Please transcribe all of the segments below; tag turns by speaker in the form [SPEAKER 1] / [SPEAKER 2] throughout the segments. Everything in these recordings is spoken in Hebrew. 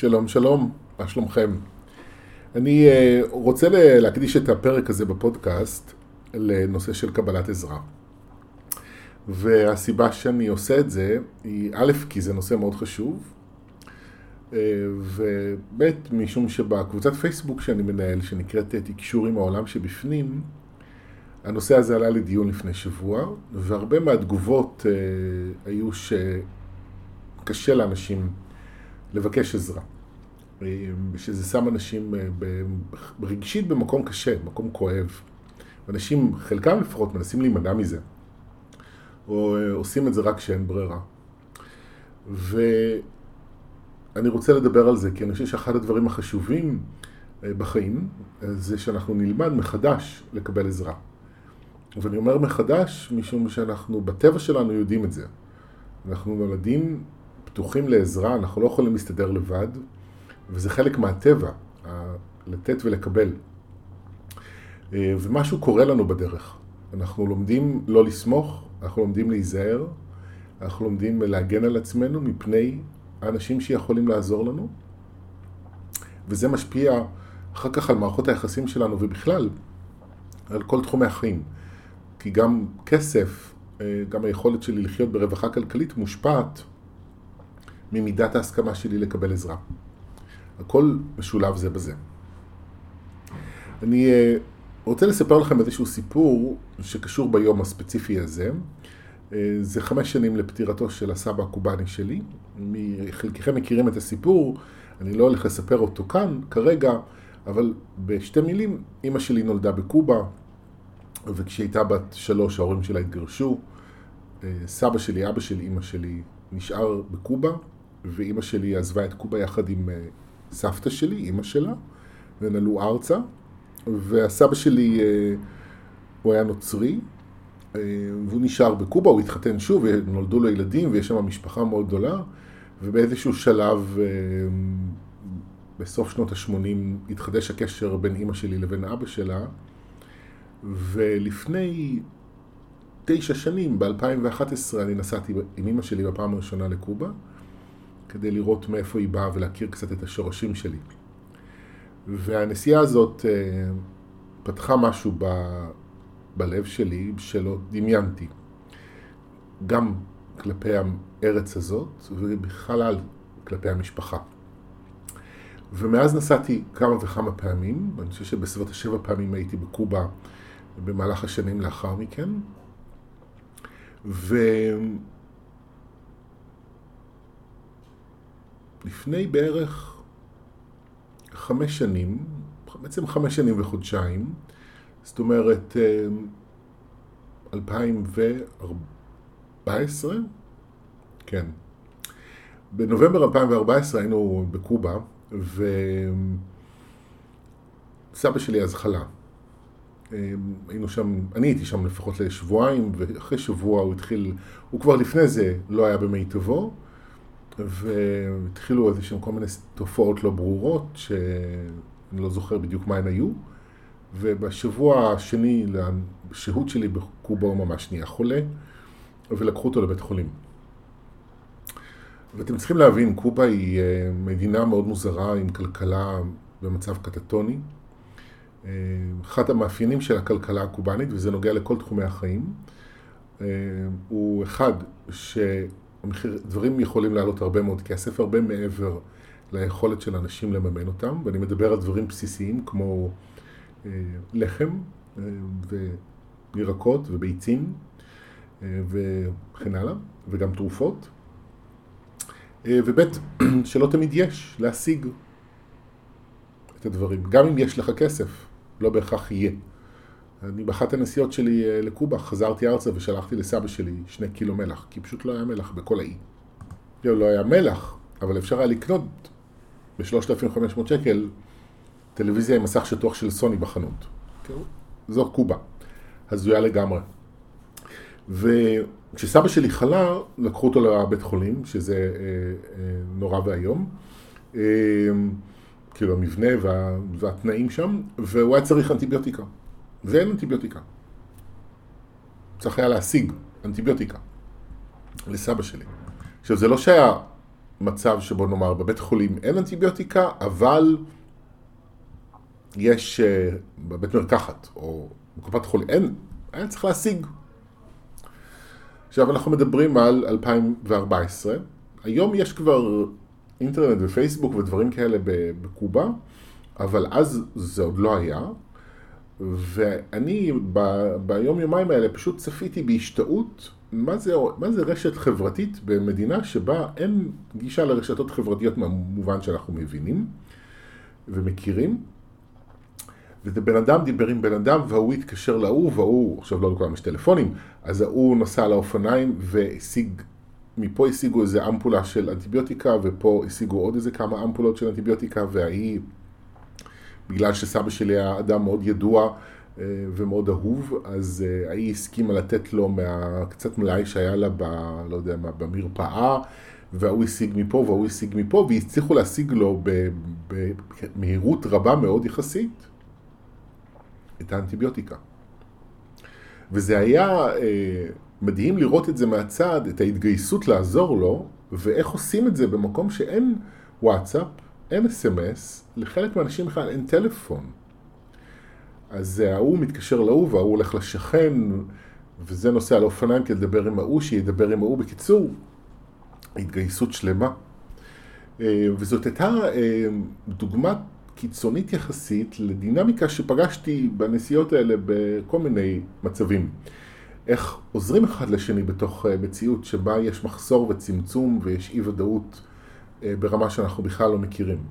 [SPEAKER 1] שלום, שלום, מה שלומכם? אני uh, רוצה להקדיש את הפרק הזה בפודקאסט לנושא של קבלת עזרה. והסיבה שאני עושה את זה היא א', כי זה נושא מאוד חשוב, uh, וב', משום שבקבוצת פייסבוק שאני מנהל, שנקראת תקשור עם העולם שבפנים, הנושא הזה עלה לדיון לפני שבוע, והרבה מהתגובות היו שקשה לאנשים לבקש עזרה. שזה שם אנשים אה, רגשית במקום קשה, מקום כואב. אנשים, חלקם לפחות, מנסים להימנע מזה. או אה, עושים את זה רק כשאין ברירה. ואני רוצה לדבר על זה, כי אני חושב שאחד הדברים החשובים אה, בחיים זה שאנחנו נלמד מחדש לקבל עזרה. ואני אומר מחדש משום שאנחנו בטבע שלנו יודעים את זה. אנחנו נולדים פתוחים לעזרה, אנחנו לא יכולים להסתדר לבד, וזה חלק מהטבע, לתת ולקבל. אה, ומשהו קורה לנו בדרך. אנחנו לומדים לא לסמוך, אנחנו לומדים להיזהר, אנחנו לומדים להגן על עצמנו מפני האנשים שיכולים לעזור לנו, וזה משפיע אחר כך על מערכות היחסים שלנו ובכלל על כל תחומי החיים. כי גם כסף, אה, גם היכולת שלי לחיות ברווחה כלכלית מושפעת ממידת ההסכמה שלי לקבל עזרה. הכל משולב זה בזה. אני אה, רוצה לספר לכם איזשהו סיפור שקשור ביום הספציפי הזה. אה, זה חמש שנים לפטירתו של הסבא הקובאני שלי. חלקכם מכירים את הסיפור, אני לא הולך לספר אותו כאן כרגע, אבל בשתי מילים, אימא שלי נולדה בקובה, וכשהיא הייתה בת שלוש ההורים שלה התגרשו. אה, סבא שלי, אבא של אימא שלי, נשאר בקובה, ואימא שלי עזבה את קובה יחד עם אה, סבתא שלי, אימא שלה, והם עלו ארצה, והסבא שלי, אה, הוא היה נוצרי, אה, והוא נשאר בקובה, הוא התחתן שוב, ונולדו לו ילדים, ויש שם משפחה מאוד גדולה, ובאיזשהו שלב, בסוף שנות ה-80, התחדש הקשר בין אימא שלי לבין אבא שלה, ולפני תשע שנים, ב-2011, אני נסעתי עם אימא שלי בפעם הראשונה לקובה, כדי לראות מאיפה היא באה ולהכיר קצת את השורשים שלי. והנסיעה הזאת אה, פתחה משהו ב, בלב שלי שלא דמיינתי. גם כלפי הארץ הזאת ובכלל כלפי המשפחה. ומאז נסעתי כמה וכמה פעמים, אני חושב שבסביבות השבע פעמים הייתי בקובה במהלך השנים לאחר מכן. ו... לפני בערך חמש שנים, בעצם חמש שנים וחודשיים, זאת אומרת 2014, כן. בנובמבר 2014 היינו בקובה, וסבא שלי אז חלה. היינו שם, אני הייתי שם לפחות לשבועיים, ואחרי שבוע הוא התחיל, הוא כבר לפני זה לא היה במיטבו, והתחילו איזה שהם כל מיני תופעות לא ברורות, שאני לא זוכר בדיוק מה הן היו, ובשבוע השני לשהות שלי בקובה הוא ממש נהיה חולה, ולקחו אותו לבית חולים. ואתם צריכים להבין, קובה היא אה, מדינה מאוד מוזרה עם כלכלה במצב קטטוני. אה, אחד המאפיינים של הכלכלה הקובאנית, וזה נוגע לכל תחומי החיים, אה, הוא אחד, ש... המחיר, דברים יכולים לעלות הרבה מאוד כסף, הרבה מעבר ליכולת של אנשים לממן אותם, ואני מדבר על דברים בסיסיים כמו אה, לחם אה, וירקות וביצים אה, וכן הלאה, וגם תרופות. אה, וב' שלא תמיד יש להשיג את הדברים. גם אם יש לך כסף, לא בהכרח יהיה. אני באחת הנסיעות שלי אה, לקובה חזרתי ארצה ושלחתי לסבא שלי שני קילו מלח, כי פשוט לא היה מלח בכל האי. לא היה מלח, אבל אפשר היה לקנות ב-3,500 שקל טלוויזיה עם מסך שטוח של סוני בחנות. זו קובה, הזויה לגמרי. וכשסבא שלי חלה, לקחו אותו לבית חולים, שזה אה, אה, נורא ואיום. אה, כאילו המבנה וה, והתנאים שם, והוא היה צריך אנטיביוטיקה. ואין אנטיביוטיקה. צריך היה להשיג אנטיביוטיקה לסבא שלי. עכשיו, זה לא שהיה מצב שבו נאמר בבית חולים אין אנטיביוטיקה, אבל יש uh, בבית מרקחת או בקופת חולים, אין, היה צריך להשיג. עכשיו אנחנו מדברים על 2014, היום יש כבר אינטרנט ופייסבוק ודברים כאלה בקובה, אבל אז זה עוד לא היה, ואני ב- ביום יומיים האלה פשוט צפיתי בהשתאות מה זה, מה זה רשת חברתית במדינה שבה אין גישה לרשתות חברתיות מהמובן שאנחנו מבינים ומכירים. וזה בן אדם דיבר עם בן אדם וההוא התקשר להוא וההוא, עכשיו לא לכולם יש טלפונים, אז ההוא נסע לאופניים והשיג, מפה השיגו איזה אמפולה של אנטיביוטיקה ופה השיגו עוד איזה כמה אמפולות של אנטיביוטיקה וההיא, בגלל שסבא שלי היה אדם מאוד ידוע אה, ומאוד אהוב, אז אה, ההיא הסכימה לתת לו מהקצת מלאי שהיה לה ב... לא יודע מה, במרפאה, וההוא השיג מפה וההוא השיג מפה, והצליחו להשיג לו במהירות רבה מאוד יחסית את האנטיביוטיקה. וזה היה אה, מדהים לראות את זה מהצד, את ההתגייסות לעזור לו, ואיך עושים את זה במקום שאין וואטסאפ, אין אס.אם.אס, לחלק מהאנשים בכלל אין טלפון. אז ההוא מתקשר להוא וההוא הולך לשכן, וזה נוסע על האופניים כדי לדבר עם ההוא, שידבר עם ההוא. בקיצור, התגייסות שלמה. אה, וזאת הייתה אה, דוגמה קיצונית יחסית לדינמיקה שפגשתי בנסיעות האלה בכל מיני מצבים. איך עוזרים אחד לשני בתוך אה, מציאות שבה יש מחסור וצמצום ויש אי ודאות ברמה שאנחנו בכלל לא מכירים.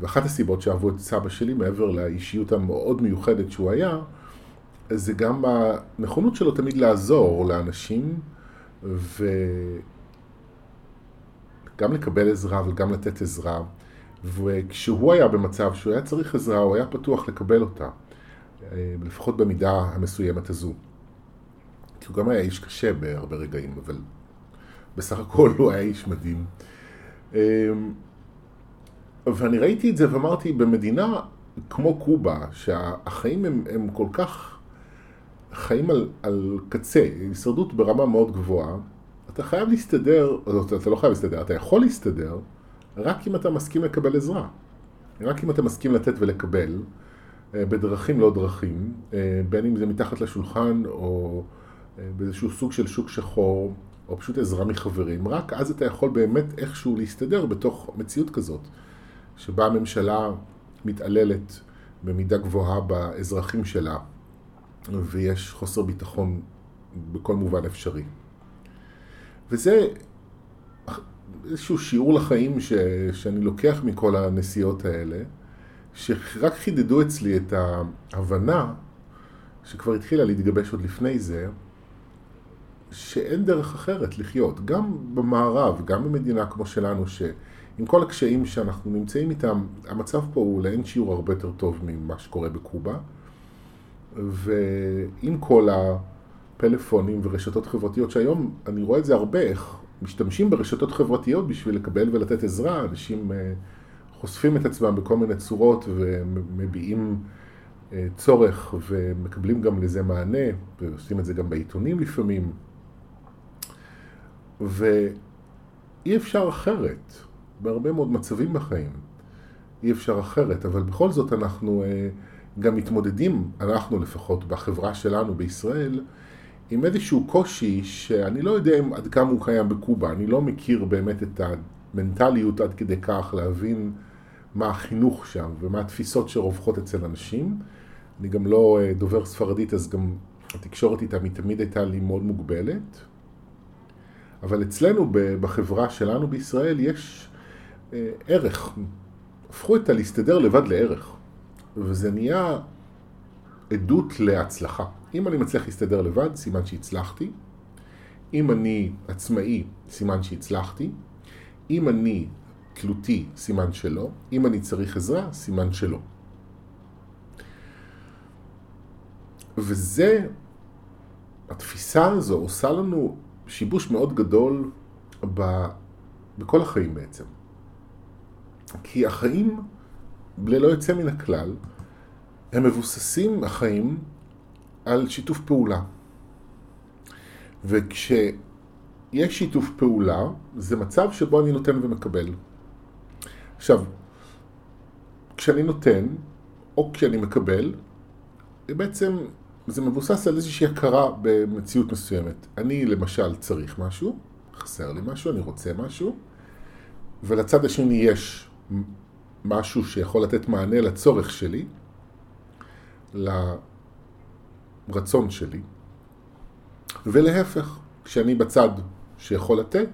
[SPEAKER 1] ואחת הסיבות שאהבו את סבא שלי, מעבר לאישיות המאוד מיוחדת שהוא היה, זה גם הנכונות שלו תמיד לעזור לאנשים, וגם לקבל עזרה וגם לתת עזרה. וכשהוא היה במצב שהוא היה צריך עזרה, הוא היה פתוח לקבל אותה, לפחות במידה המסוימת הזו. כי הוא גם היה איש קשה בהרבה רגעים, אבל בסך הכל הוא היה איש מדהים. ואני ראיתי את זה ואמרתי, במדינה כמו קובה, שהחיים הם, הם כל כך חיים על, על קצה, הישרדות ברמה מאוד גבוהה, אתה חייב להסתדר, זאת, אתה לא חייב להסתדר, אתה יכול להסתדר, רק אם אתה מסכים לקבל עזרה. רק אם אתה מסכים לתת ולקבל, אה, בדרכים לא דרכים, אה, בין אם זה מתחת לשולחן או אה, באיזשהו סוג של שוק שחור, או פשוט עזרה מחברים, רק אז אתה יכול באמת איכשהו להסתדר בתוך מציאות כזאת. שבה הממשלה מתעללת במידה גבוהה באזרחים שלה, ויש חוסר ביטחון בכל מובן אפשרי. וזה איזשהו שיעור לחיים ש, שאני לוקח מכל הנסיעות האלה, שרק חידדו אצלי את ההבנה, שכבר התחילה להתגבש עוד לפני זה, שאין דרך אחרת לחיות. גם במערב, גם במדינה כמו שלנו, ש... עם כל הקשיים שאנחנו נמצאים איתם, המצב פה הוא לאין שיעור הרבה יותר טוב ממה שקורה בקובה. ועם כל הפלאפונים ורשתות חברתיות, שהיום אני רואה את זה הרבה, איך משתמשים ברשתות חברתיות בשביל לקבל ולתת עזרה, אנשים אה, חושפים את עצמם בכל מיני צורות ומביעים אה, צורך ומקבלים גם לזה מענה, ועושים את זה גם בעיתונים לפעמים. ואי אפשר אחרת. בהרבה מאוד מצבים בחיים. אי אפשר אחרת, אבל בכל זאת אנחנו אה, גם מתמודדים, אנחנו לפחות בחברה שלנו בישראל, עם איזשהו קושי שאני לא יודע עד כמה הוא קיים בקובה, אני לא מכיר באמת את המנטליות עד כדי כך להבין מה החינוך שם ומה התפיסות שרווחות אצל אנשים. אני גם לא אה, דובר ספרדית, אז גם התקשורת איתם היא תמיד הייתה לי מאוד מוגבלת. אבל אצלנו בחברה שלנו בישראל יש אה, ערך. הפכו את הלהסתדר לבד לערך. וזה נהיה עדות להצלחה. אם אני מצליח להסתדר לבד, סימן שהצלחתי. אם אני עצמאי, סימן שהצלחתי. אם אני תלותי, סימן שלא. אם אני צריך עזרה, סימן שלא. וזה, התפיסה הזו עושה לנו שיבוש מאוד גדול ב, בכל החיים בעצם. כי החיים, ללא יוצא מן הכלל, הם מבוססים, החיים, על שיתוף פעולה. וכשאני יש שיתוף פעולה, זה מצב שבו אני נותן ומקבל. עכשיו, כשאני נותן, או כשאני מקבל, בעצם זה מבוסס על איזושהי הכרה במציאות מסוימת. אני למשל צריך משהו, חסר לי משהו, אני רוצה משהו, ולצד השני יש משהו שיכול לתת מענה לצורך שלי, לרצון שלי, ולהפך, כשאני בצד שיכול לתת,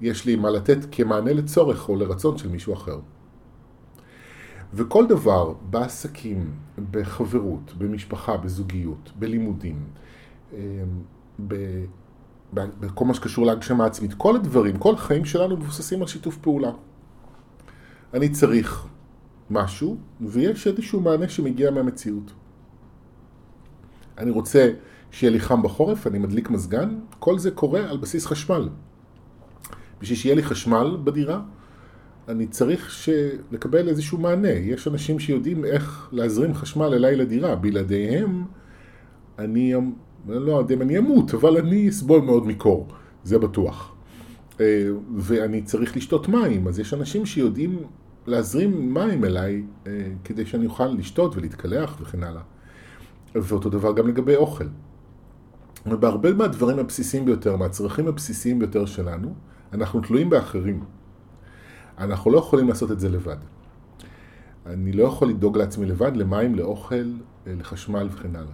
[SPEAKER 1] יש לי מה לתת כמענה לצורך או לרצון של מישהו אחר. וכל דבר בעסקים, בחברות, במשפחה, בזוגיות, בלימודים, אמ, בכל מה שקשור להגשמה עצמית, כל הדברים, כל החיים שלנו מבוססים על שיתוף פעולה. אני צריך משהו, ויש איזשהו מענה שמגיע מהמציאות. אני רוצה שיהיה לי חם בחורף, אני מדליק מזגן, כל זה קורה על בסיס חשמל. בשביל שיהיה לי חשמל בדירה, אני צריך לקבל איזשהו מענה. יש אנשים שיודעים איך להזרים חשמל אליי לדירה, בלעדיהם אני, לא יודע אם אני אמות, אבל אני אסבול מאוד מקור, זה בטוח. אה, ואני צריך לשתות מים, אז יש אנשים שיודעים להזרים מים אליי אה, כדי שאני אוכל לשתות ולהתקלח וכן הלאה. ואותו דבר גם לגבי אוכל. ובהרבה מהדברים הבסיסיים ביותר, מהצרכים הבסיסיים ביותר שלנו, אנחנו תלויים באחרים. אנחנו לא יכולים לעשות את זה לבד. אני לא יכול לדאוג לעצמי לבד למים, לאוכל, לחשמל וכן הלאה.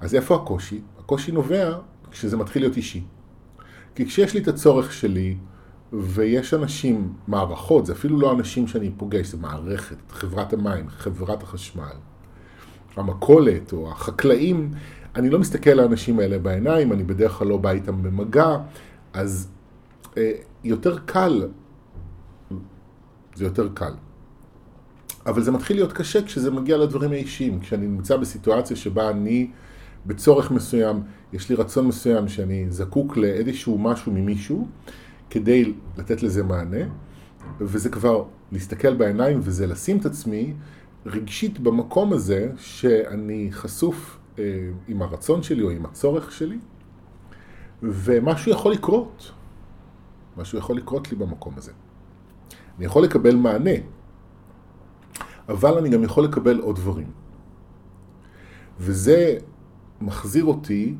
[SPEAKER 1] אז איפה הקושי? הקושי נובע כשזה מתחיל להיות אישי. כי כשיש לי את הצורך שלי, ויש אנשים, מערכות, זה אפילו לא אנשים שאני פוגש, זה מערכת, חברת המים, חברת החשמל, המכולת או החקלאים, אני לא מסתכל על האנשים האלה בעיניים, אני בדרך כלל לא בא איתם במגע, אז אה, יותר קל, זה יותר קל. אבל זה מתחיל להיות קשה כשזה מגיע לדברים האישיים, כשאני נמצא בסיטואציה שבה אני בצורך מסוים, יש לי רצון מסוים שאני זקוק לאיזשהו משהו ממישהו כדי לתת לזה מענה, וזה כבר להסתכל בעיניים וזה לשים את עצמי רגשית במקום הזה שאני חשוף אה, עם הרצון שלי או עם הצורך שלי, ומשהו יכול לקרות. משהו יכול לקרות לי במקום הזה. אני יכול לקבל מענה, אבל אני גם יכול לקבל עוד דברים. וזה מחזיר אותי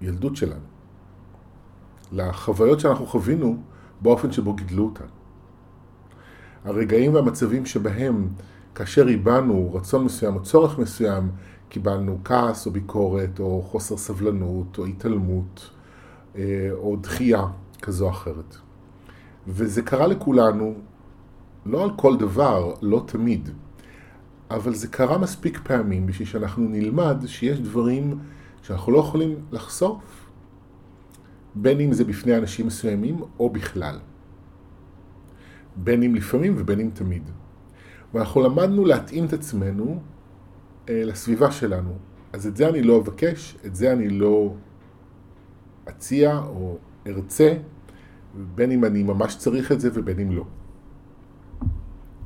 [SPEAKER 1] לילדות שלנו, לחוויות שאנחנו חווינו באופן שבו גידלו אותנו. הרגעים והמצבים שבהם כאשר איבדנו רצון מסוים או צורך מסוים, קיבלנו כעס או ביקורת או חוסר סבלנות או התעלמות אה, או דחייה כזו או אחרת. וזה קרה לכולנו, לא על כל דבר, לא תמיד, אבל זה קרה מספיק פעמים בשביל שאנחנו נלמד שיש דברים שאנחנו לא יכולים לחשוף, בין אם זה בפני אנשים מסוימים או בכלל. בין אם לפעמים ובין אם תמיד. ואנחנו למדנו להתאים את עצמנו אה, לסביבה שלנו. אז את זה אני לא אבקש, את זה אני לא אציע או ארצה, בין אם אני ממש צריך את זה ובין אם לא.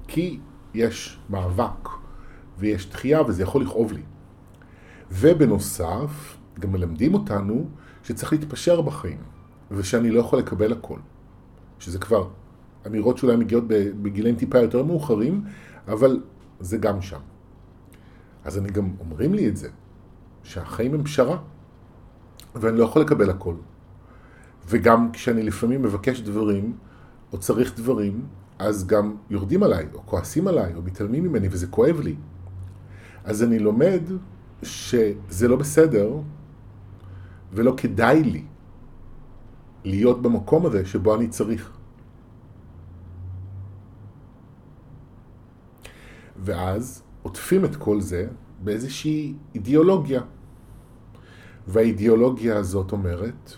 [SPEAKER 1] כי יש מאבק ויש דחייה וזה יכול לכאוב לי. ובנוסף, גם מלמדים אותנו שצריך להתפשר בחיים, ושאני לא יכול לקבל הכל. שזה כבר אמירות שאולי מגיעות בגילים טיפה יותר מאוחרים, אבל זה גם שם. אז אני גם אומרים לי את זה, שהחיים הם פשרה, ואני לא יכול לקבל הכל. וגם כשאני לפעמים מבקש דברים, או צריך דברים, אז גם יורדים עליי, או כועסים עליי, או מתעלמים ממני, וזה כואב לי. אז אני לומד שזה לא בסדר, ולא כדאי לי להיות במקום הזה שבו אני צריך. ואז עוטפים את כל זה באיזושהי אידיאולוגיה. והאידיאולוגיה הזאת אומרת,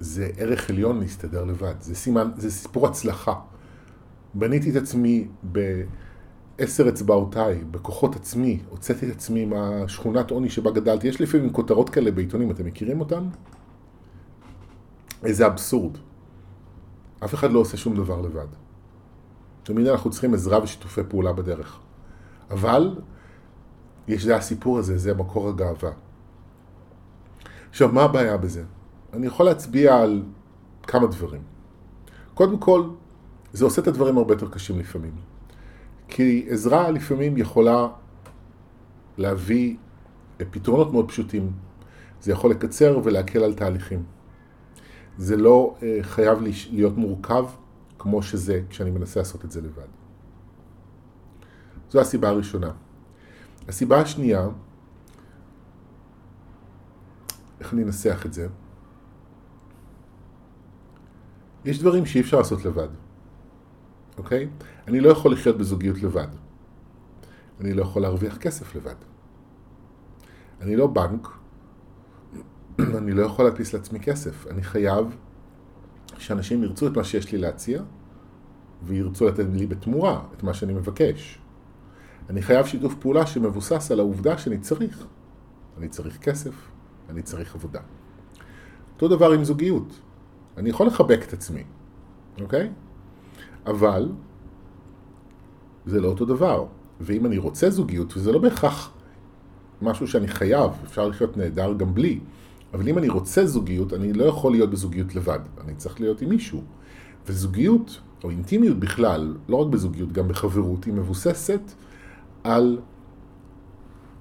[SPEAKER 1] זה ערך עליון להסתדר לבד, זה, סימן, זה סיפור הצלחה. בניתי את עצמי בעשר אצבעותיי, בכוחות עצמי, הוצאתי את עצמי מהשכונת עוני שבה גדלתי. יש לפעמים כותרות כאלה בעיתונים, אתם מכירים אותן? איזה אבסורד. אף אחד לא עושה שום דבר לבד. תמיד אנחנו צריכים עזרה ושיתופי פעולה בדרך. אבל יש, זה הסיפור הזה, זה מקור הגאווה. עכשיו, מה הבעיה בזה? אני יכול להצביע על כמה דברים. קודם כל, זה עושה את הדברים הרבה יותר קשים לפעמים. כי עזרה לפעמים יכולה להביא פתרונות מאוד פשוטים. זה יכול לקצר ולהקל על תהליכים. זה לא uh, חייב להיות מורכב כמו שזה כשאני מנסה לעשות את זה לבד. זו הסיבה הראשונה. הסיבה השנייה, איך אני אנסח את זה? יש דברים שאי אפשר לעשות לבד, אוקיי? אני לא יכול לחיות בזוגיות לבד. אני לא יכול להרוויח כסף לבד. אני לא בנק, אני לא יכול להדפיס לעצמי כסף. אני חייב שאנשים ירצו את מה שיש לי להציע, וירצו לתת לי בתמורה את מה שאני מבקש. אני חייב שיתוף פעולה שמבוסס על העובדה שאני צריך. אני צריך כסף, אני צריך עבודה. אותו דבר עם זוגיות. אני יכול לחבק את עצמי, אוקיי? אבל זה לא אותו דבר. ואם אני רוצה זוגיות, וזה לא בהכרח משהו שאני חייב, אפשר לחיות נהדר גם בלי, אבל אם אני רוצה זוגיות, אני לא יכול להיות בזוגיות לבד, אני צריך להיות עם מישהו. וזוגיות, או אינטימיות בכלל, לא רק בזוגיות, גם בחברות, היא מבוססת על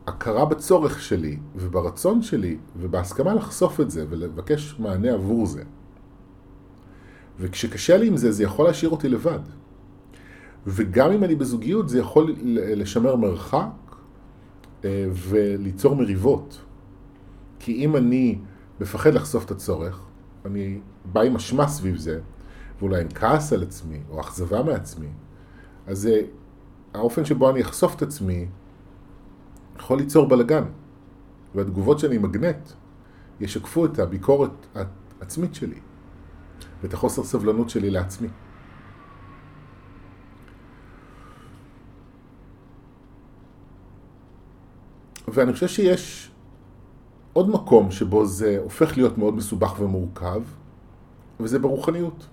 [SPEAKER 1] הכרה בצורך שלי וברצון שלי ובהסכמה לחשוף את זה ולבקש מענה עבור זה. וכשקשה לי עם זה, זה יכול להשאיר אותי לבד. וגם אם אני בזוגיות, זה יכול לשמר מרחק אה, וליצור מריבות. כי אם אני מפחד לחשוף את הצורך, אני בא עם אשמה סביב זה, ואולי עם כעס על עצמי, או אכזבה מעצמי, אז זה, האופן שבו אני אחשוף את עצמי יכול ליצור בלגן. והתגובות שאני מגנט ישקפו את הביקורת העצמית שלי, ואת החוסר סבלנות שלי לעצמי. ואני חושב שיש עוד מקום שבו זה הופך להיות מאוד מסובך ומורכב, וזה ברוחניות.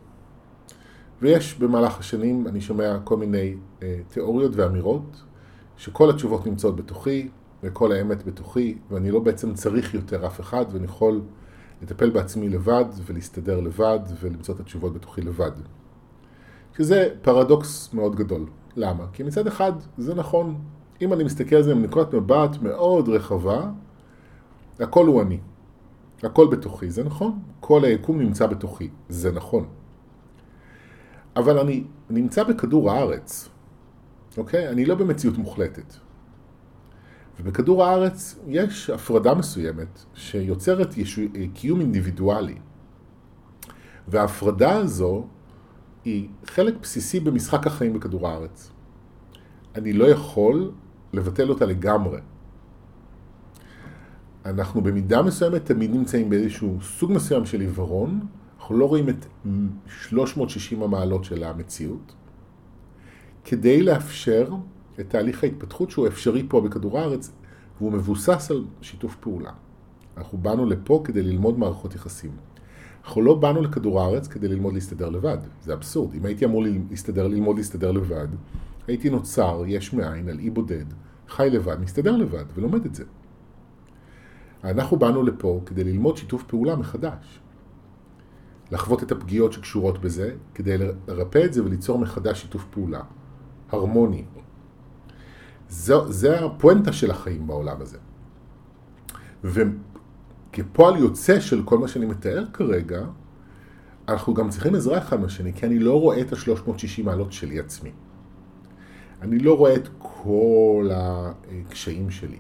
[SPEAKER 1] ויש במהלך השנים, אני שומע כל מיני אה, תיאוריות ואמירות, שכל התשובות נמצאות בתוכי, וכל האמת בתוכי, ואני לא בעצם צריך יותר אף אחד, ואני יכול לטפל בעצמי לבד, ולהסתדר לבד, ולמצוא את התשובות בתוכי לבד. שזה פרדוקס מאוד גדול. למה? כי מצד אחד זה נכון, אם אני מסתכל על זה מנקודת מבט מאוד רחבה, הכל הוא אני. הכל בתוכי, זה נכון. כל היקום נמצא בתוכי, זה נכון. אבל אני נמצא בכדור הארץ, אוקיי? אני לא במציאות מוחלטת. ובכדור הארץ יש הפרדה מסוימת שיוצרת ישו... קיום אינדיבידואלי. וההפרדה הזו היא חלק בסיסי במשחק החיים בכדור הארץ. אני לא יכול לבטל אותה לגמרי. אנחנו במידה מסוימת תמיד נמצאים באיזשהו סוג מסוים של עיוורון, אנחנו לא רואים את 360 המעלות של המציאות, כדי לאפשר את תהליך ההתפתחות שהוא אפשרי פה בכדור הארץ, והוא מבוסס על שיתוף פעולה. אנחנו באנו לפה כדי ללמוד מערכות יחסים. אנחנו לא באנו לכדור הארץ כדי ללמוד להסתדר לבד, זה אבסורד. אם הייתי אמור להסתדר, ללמוד להסתדר לבד, הייתי נוצר יש מאין על אי בודד, חי לבד, מסתדר לבד ולומד את זה. אנחנו באנו לפה כדי ללמוד שיתוף פעולה מחדש. לחוות את הפגיעות שקשורות בזה, כדי לרפא את זה וליצור מחדש שיתוף פעולה. הרמוני. זו, זה הפואנטה של החיים בעולם הזה. וכפועל יוצא של כל מה שאני מתאר כרגע, אנחנו גם צריכים עזרה אחד מהשני, כי אני לא רואה את ה-360 מעלות שלי עצמי. אני לא רואה את כל הקשיים שלי.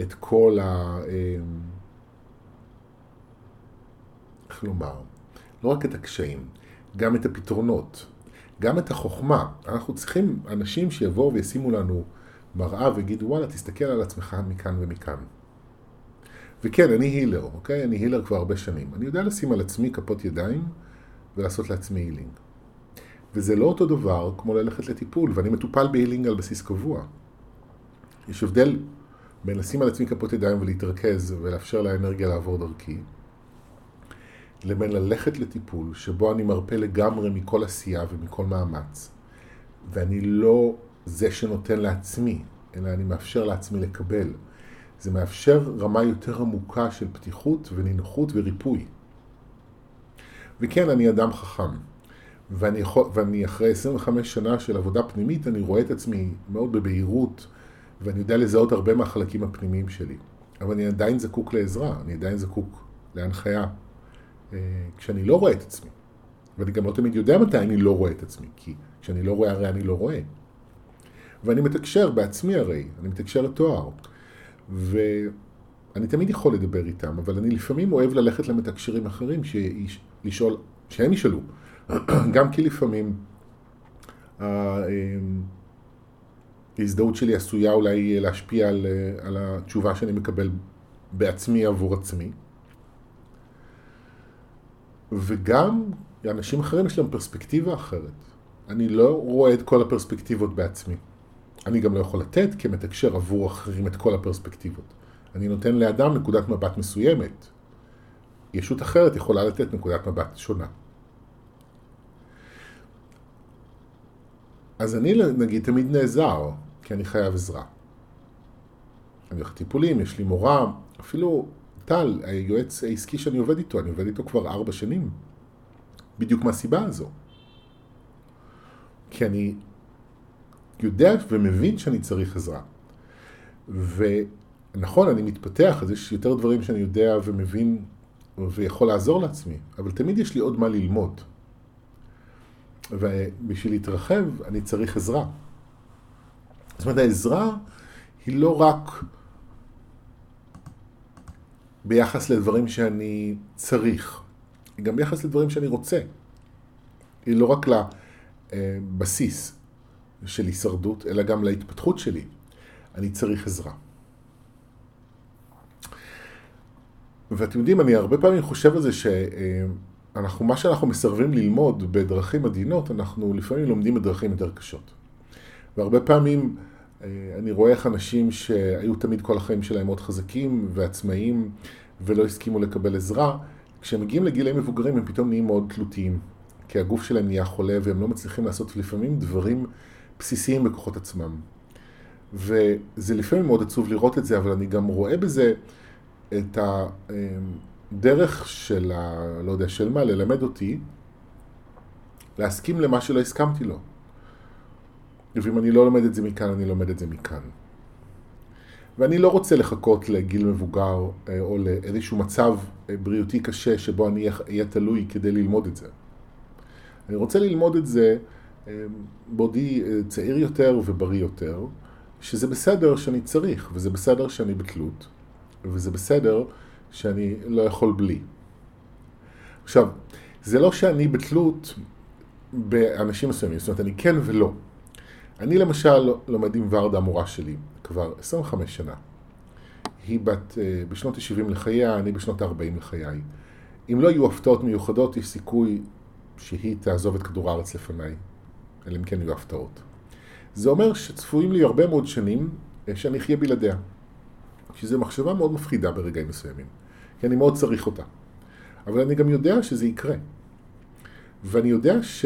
[SPEAKER 1] את כל ה... אמ, איך לומר? לא רק את הקשיים, גם את הפתרונות, גם את החוכמה. אנחנו צריכים אנשים שיבואו וישימו לנו מראה ויגידו, וואלה, תסתכל על עצמך מכאן ומכאן. וכן, אני הילר, אוקיי? אני הילר כבר הרבה שנים. אני יודע לשים על עצמי כפות ידיים ולעשות לעצמי הילינג. וזה לא אותו דבר כמו ללכת לטיפול, ואני מטופל בהילינג על בסיס קבוע. יש הבדל בין לשים על עצמי כפות ידיים ולהתרכז ולאפשר לאנרגיה לעבור דרכי, לבין ללכת לטיפול שבו אני מרפה לגמרי מכל עשייה ומכל מאמץ, ואני לא זה שנותן לעצמי אלא אני מאפשר לעצמי לקבל. זה מאפשר רמה יותר עמוקה של פתיחות ונינוחות וריפוי. וכן, אני אדם חכם. ואני, ואני אחרי 25 שנה של עבודה פנימית, אני רואה את עצמי מאוד בבהירות, ואני יודע לזהות הרבה מהחלקים הפנימיים שלי. אבל אני עדיין זקוק לעזרה, אני עדיין זקוק להנחיה, כשאני לא רואה את עצמי. ואני גם לא תמיד יודע מתי אני לא רואה את עצמי, כי כשאני לא רואה הרי אני לא רואה. ואני מתקשר בעצמי הרי, אני מתקשר לתואר. ואני תמיד יכול לדבר איתם, אבל אני לפעמים אוהב ללכת למתקשרים אחרים, שיש, לשאול, שהם ישאלו. גם כי לפעמים אה, ההזדהות שלי עשויה אולי להשפיע על, על התשובה שאני מקבל בעצמי עבור עצמי. וגם אנשים אחרים יש להם פרספקטיבה אחרת. אני לא רואה את כל הפרספקטיבות בעצמי. אני גם לא יכול לתת כמתקשר עבור אחרים את כל הפרספקטיבות. אני נותן לאדם נקודת מבט מסוימת. ישות אחרת יכולה לתת נקודת מבט שונה. אז אני נגיד תמיד נעזר, כי אני חייב עזרה. אני הולך טיפולים, יש לי מורה, אפילו טל, היועץ העסקי שאני עובד איתו, אני עובד איתו כבר ארבע שנים. בדיוק מהסיבה הזו. כי אני יודע ומבין שאני צריך עזרה. ונכון, אני מתפתח, אז יש יותר דברים שאני יודע ומבין ויכול לעזור לעצמי, אבל תמיד יש לי עוד מה ללמוד. ובשביל להתרחב אני צריך עזרה. זאת אומרת, העזרה היא לא רק ביחס לדברים שאני צריך, היא גם ביחס לדברים שאני רוצה. היא לא רק לבסיס של הישרדות, אלא גם להתפתחות שלי. אני צריך עזרה. ואתם יודעים, אני הרבה פעמים חושב על זה שאנחנו, מה שאנחנו מסרבים ללמוד בדרכים עדינות, אנחנו לפעמים לומדים בדרכים יותר קשות. והרבה פעמים אה, אני רואה איך אנשים שהיו תמיד כל החיים שלהם מאוד חזקים ועצמאיים ולא הסכימו לקבל עזרה, כשהם מגיעים לגילאים מבוגרים הם פתאום נהיים מאוד תלותיים. כי הגוף שלהם נהיה חולה והם לא מצליחים לעשות לפעמים דברים בסיסיים בכוחות עצמם. וזה לפעמים מאוד עצוב לראות את זה, אבל אני גם רואה בזה את הדרך של ה... לא יודע, של מה, ללמד אותי להסכים למה שלא הסכמתי לו. ואם אני לא לומד את זה מכאן, אני לומד את זה מכאן. ואני לא רוצה לחכות לגיל מבוגר אה, או לאיזשהו מצב אה, בריאותי קשה שבו אני אהיה תלוי כדי ללמוד את זה. אני רוצה ללמוד את זה אה, בעודי צעיר יותר ובריא יותר, שזה בסדר שאני צריך, וזה בסדר שאני בתלות, וזה בסדר שאני לא יכול בלי. עכשיו, זה לא שאני בתלות באנשים מסוימים, זאת אומרת, אני כן ולא. אני למשל לומד עם ורדה, המורה שלי, כבר 25 שנה. היא בת, אה, בשנות ה-70 לחייה, אני בשנות ה-40 לחיי. אם לא יהיו הפתעות מיוחדות, יש סיכוי שהיא תעזוב את כדור הארץ לפניי, אלא אם כן יהיו הפתעות. זה אומר שצפויים לי הרבה מאוד שנים אה, שאני אחיה בלעדיה. שזו מחשבה מאוד מפחידה ברגעים מסוימים, כי אני מאוד צריך אותה. אבל אני גם יודע שזה יקרה. ואני יודע ש...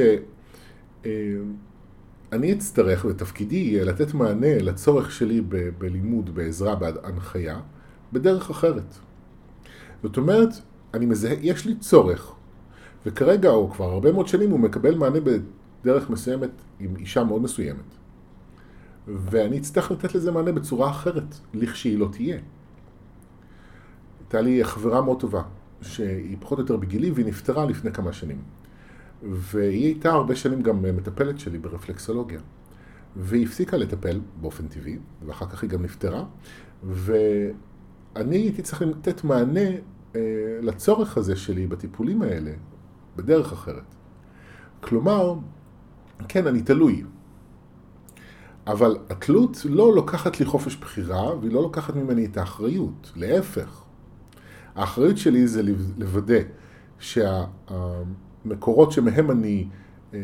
[SPEAKER 1] אני אצטרך, ותפקידי יהיה לתת מענה לצורך שלי ב- בלימוד, בעזרה, בהנחיה, בדרך אחרת. זאת אומרת, אני מזהה, יש לי צורך, וכרגע, או כבר הרבה מאוד שנים, הוא מקבל מענה בדרך מסוימת עם אישה מאוד מסוימת. ואני אצטרך לתת לזה מענה בצורה אחרת, לכשהיא לא תהיה. הייתה לי חברה מאוד טובה, שהיא פחות או יותר בגילי, והיא נפטרה לפני כמה שנים. והיא הייתה הרבה שנים גם מטפלת שלי ברפלקסולוגיה. והיא הפסיקה לטפל באופן טבעי, ואחר כך היא גם נפטרה, ואני הייתי צריך לתת מענה אה, לצורך הזה שלי בטיפולים האלה, בדרך אחרת. כלומר, כן, אני תלוי, אבל התלות לא לוקחת לי חופש בחירה, והיא לא לוקחת ממני את האחריות, להפך. האחריות שלי זה לוודא שה... מקורות שמהם אני אה,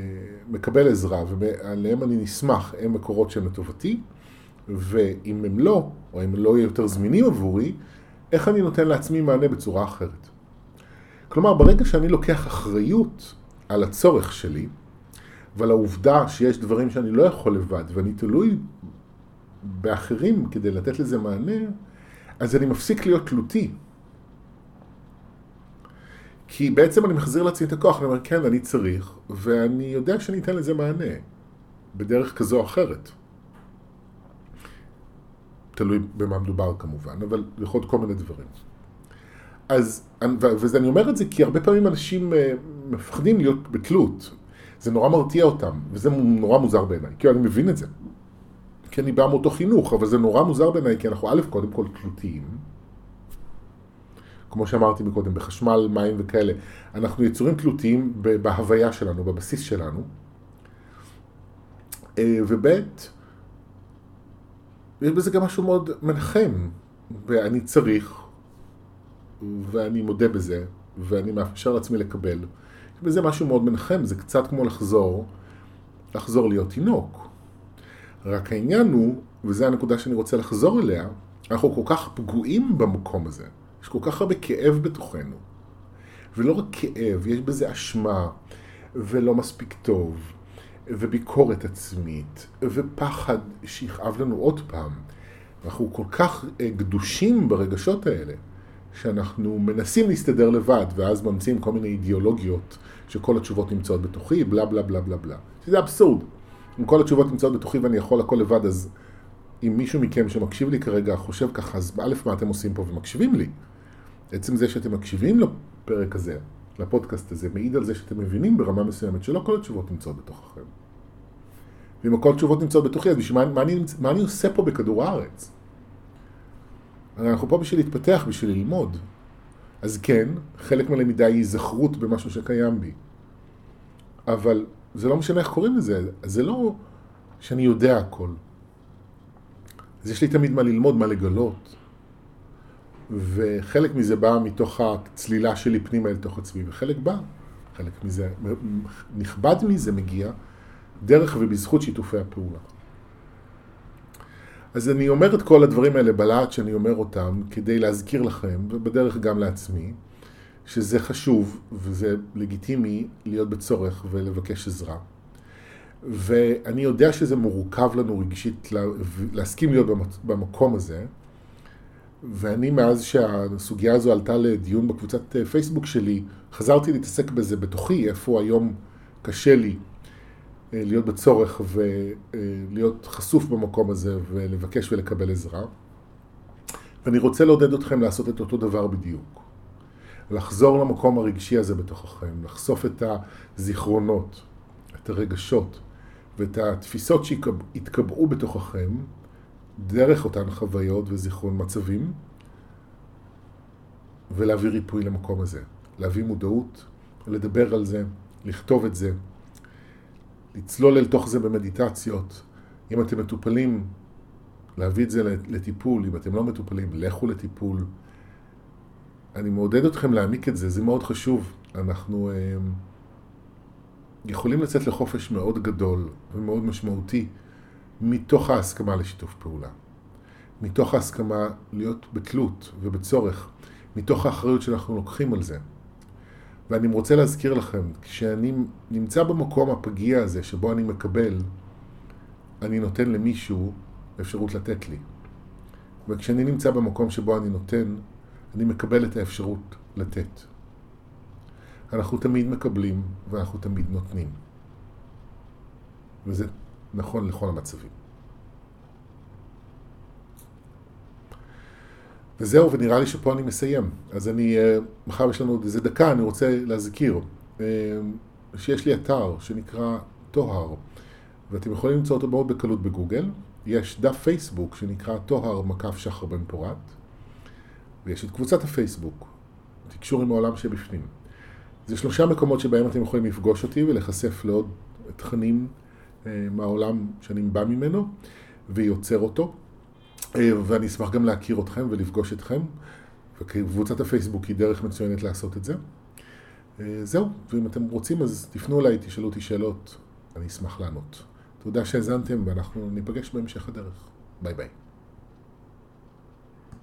[SPEAKER 1] מקבל עזרה ועליהם אני נסמך הם מקורות שהם לטובתי, ואם הם לא, או אם לא יהיו יותר זמינים עבורי, איך אני נותן לעצמי מענה בצורה אחרת. כלומר, ברגע שאני לוקח אחריות על הצורך שלי, ועל העובדה שיש דברים שאני לא יכול לבד, ואני תלוי באחרים כדי לתת לזה מענה, אז אני מפסיק להיות תלותי. כי בעצם אני מחזיר לעצמי את הכוח, אני אומר, כן, אני צריך, ואני יודע שאני אתן לזה מענה, בדרך כזו או אחרת. תלוי במה מדובר כמובן, אבל יכול להיות כל מיני דברים. אז, ואני אומר את זה כי הרבה פעמים אנשים אה, מפחדים להיות בתלות. זה נורא מרתיע אותם, וזה נורא מוזר בעיניי, כי אני מבין את זה. כי אני בא מאותו חינוך, אבל זה נורא מוזר בעיניי, כי אנחנו א', קודם כל תלותיים. כמו שאמרתי מקודם, בחשמל, מים וכאלה. אנחנו יצורים תלותיים בהוויה שלנו, בבסיס שלנו. אה, וב', יש בזה גם משהו מאוד מנחם, ואני צריך, ואני מודה בזה, ואני מאפשר לעצמי לקבל. יש בזה משהו מאוד מנחם, זה קצת כמו לחזור, לחזור להיות תינוק. רק העניין הוא, וזו הנקודה שאני רוצה לחזור אליה, אנחנו כל כך פגועים במקום הזה. יש כל כך הרבה כאב בתוכנו. ולא רק כאב, יש בזה אשמה, ולא מספיק טוב, וביקורת עצמית, ופחד שיכאב לנו עוד פעם. אנחנו כל כך אה, גדושים ברגשות האלה, שאנחנו מנסים להסתדר לבד, ואז ממציאים כל מיני אידיאולוגיות שכל התשובות נמצאות בתוכי, בלה בלה בלה בלה בלה. שזה אבסורד. אם כל התשובות נמצאות בתוכי ואני יכול הכל לבד, אז אם מישהו מכם שמקשיב לי כרגע חושב ככה, אז א', מה אתם עושים פה ומקשיבים לי? עצם זה שאתם מקשיבים לפרק הזה, לפודקאסט הזה, מעיד על זה שאתם מבינים ברמה מסוימת שלא כל התשובות נמצאות בתוככם. ואם כל התשובות נמצאות בתוכי, אז בשביל מה, מה, אני, מה אני עושה פה בכדור הארץ? אנחנו פה בשביל להתפתח, בשביל ללמוד. אז כן, חלק מהלמידה היא היזכרות במשהו שקיים בי. אבל זה לא משנה איך קוראים לזה, זה לא שאני יודע הכל. אז יש לי תמיד מה ללמוד, מה לגלות. וחלק מזה בא מתוך הצלילה שלי פנימה אל תוך עצמי, וחלק בא, חלק מזה, נכבד מזה מגיע דרך ובזכות שיתופי הפעולה. אז אני אומר את כל הדברים האלה בלהט שאני אומר אותם כדי להזכיר לכם, ובדרך גם לעצמי, שזה חשוב וזה לגיטימי להיות בצורך ולבקש עזרה. ואני יודע שזה מורכב לנו רגשית להסכים להיות במקום הזה, ואני מאז שהסוגיה הזו עלתה לדיון בקבוצת אה, פייסבוק שלי, חזרתי להתעסק בזה בתוכי, איפה היום קשה לי אה, להיות בצורך ולהיות חשוף במקום הזה ולבקש ולקבל עזרה. ואני רוצה לעודד אתכם לעשות את אותו דבר בדיוק. לחזור למקום הרגשי הזה בתוככם, לחשוף את הזיכרונות, את הרגשות ואת התפיסות שהתקבעו בתוככם דרך אותן חוויות וזיכרון מצבים, ולהביא ריפוי למקום הזה. להביא מודעות, לדבר על זה, לכתוב את זה, לצלול אל תוך זה במדיטציות. אם אתם מטופלים, להביא את זה לטיפול, אם אתם לא מטופלים, לכו לטיפול. אני מעודד אתכם להעמיק את זה, זה מאוד חשוב. אנחנו אה, יכולים לצאת לחופש מאוד גדול ומאוד משמעותי מתוך ההסכמה לשיתוף פעולה. מתוך ההסכמה להיות בתלות ובצורך, מתוך האחריות שאנחנו לוקחים על זה. ואני רוצה להזכיר לכם, כשאני נמצא במקום הפגיע הזה שבו אני מקבל, אני נותן למישהו אפשרות לתת לי. וכשאני נמצא במקום שבו אני נותן, אני מקבל את האפשרות לתת. אנחנו תמיד מקבלים ואנחנו תמיד נותנים. וזה נכון לכל המצבים. וזהו, ונראה לי שפה אני מסיים. אז אני, אה, מחר יש לנו עוד איזה דקה, אני רוצה להזכיר אה, שיש לי אתר שנקרא טוהר, ואתם יכולים למצוא אותו מאוד בקלות בגוגל. יש דף פייסבוק שנקרא טוהר מקף שחר בן פורת, ויש את קבוצת הפייסבוק, תקשור עם העולם שבפנים. זה שלושה מקומות שבהם אתם יכולים לפגוש אותי ולהיחשף לעוד תכנים אה, מהעולם שאני בא ממנו ויוצר אותו. אה, ואני אשמח גם להכיר אתכם ולפגוש אתכם, וקבוצת הפייסבוק היא דרך מצוינת לעשות את זה. אה, זהו, ואם אתם רוצים אז תפנו אליי, תשאלו אותי שאלות, אני אשמח לענות. תודה שהאזנתם ואנחנו ניפגש בהמשך הדרך. ביי ביי.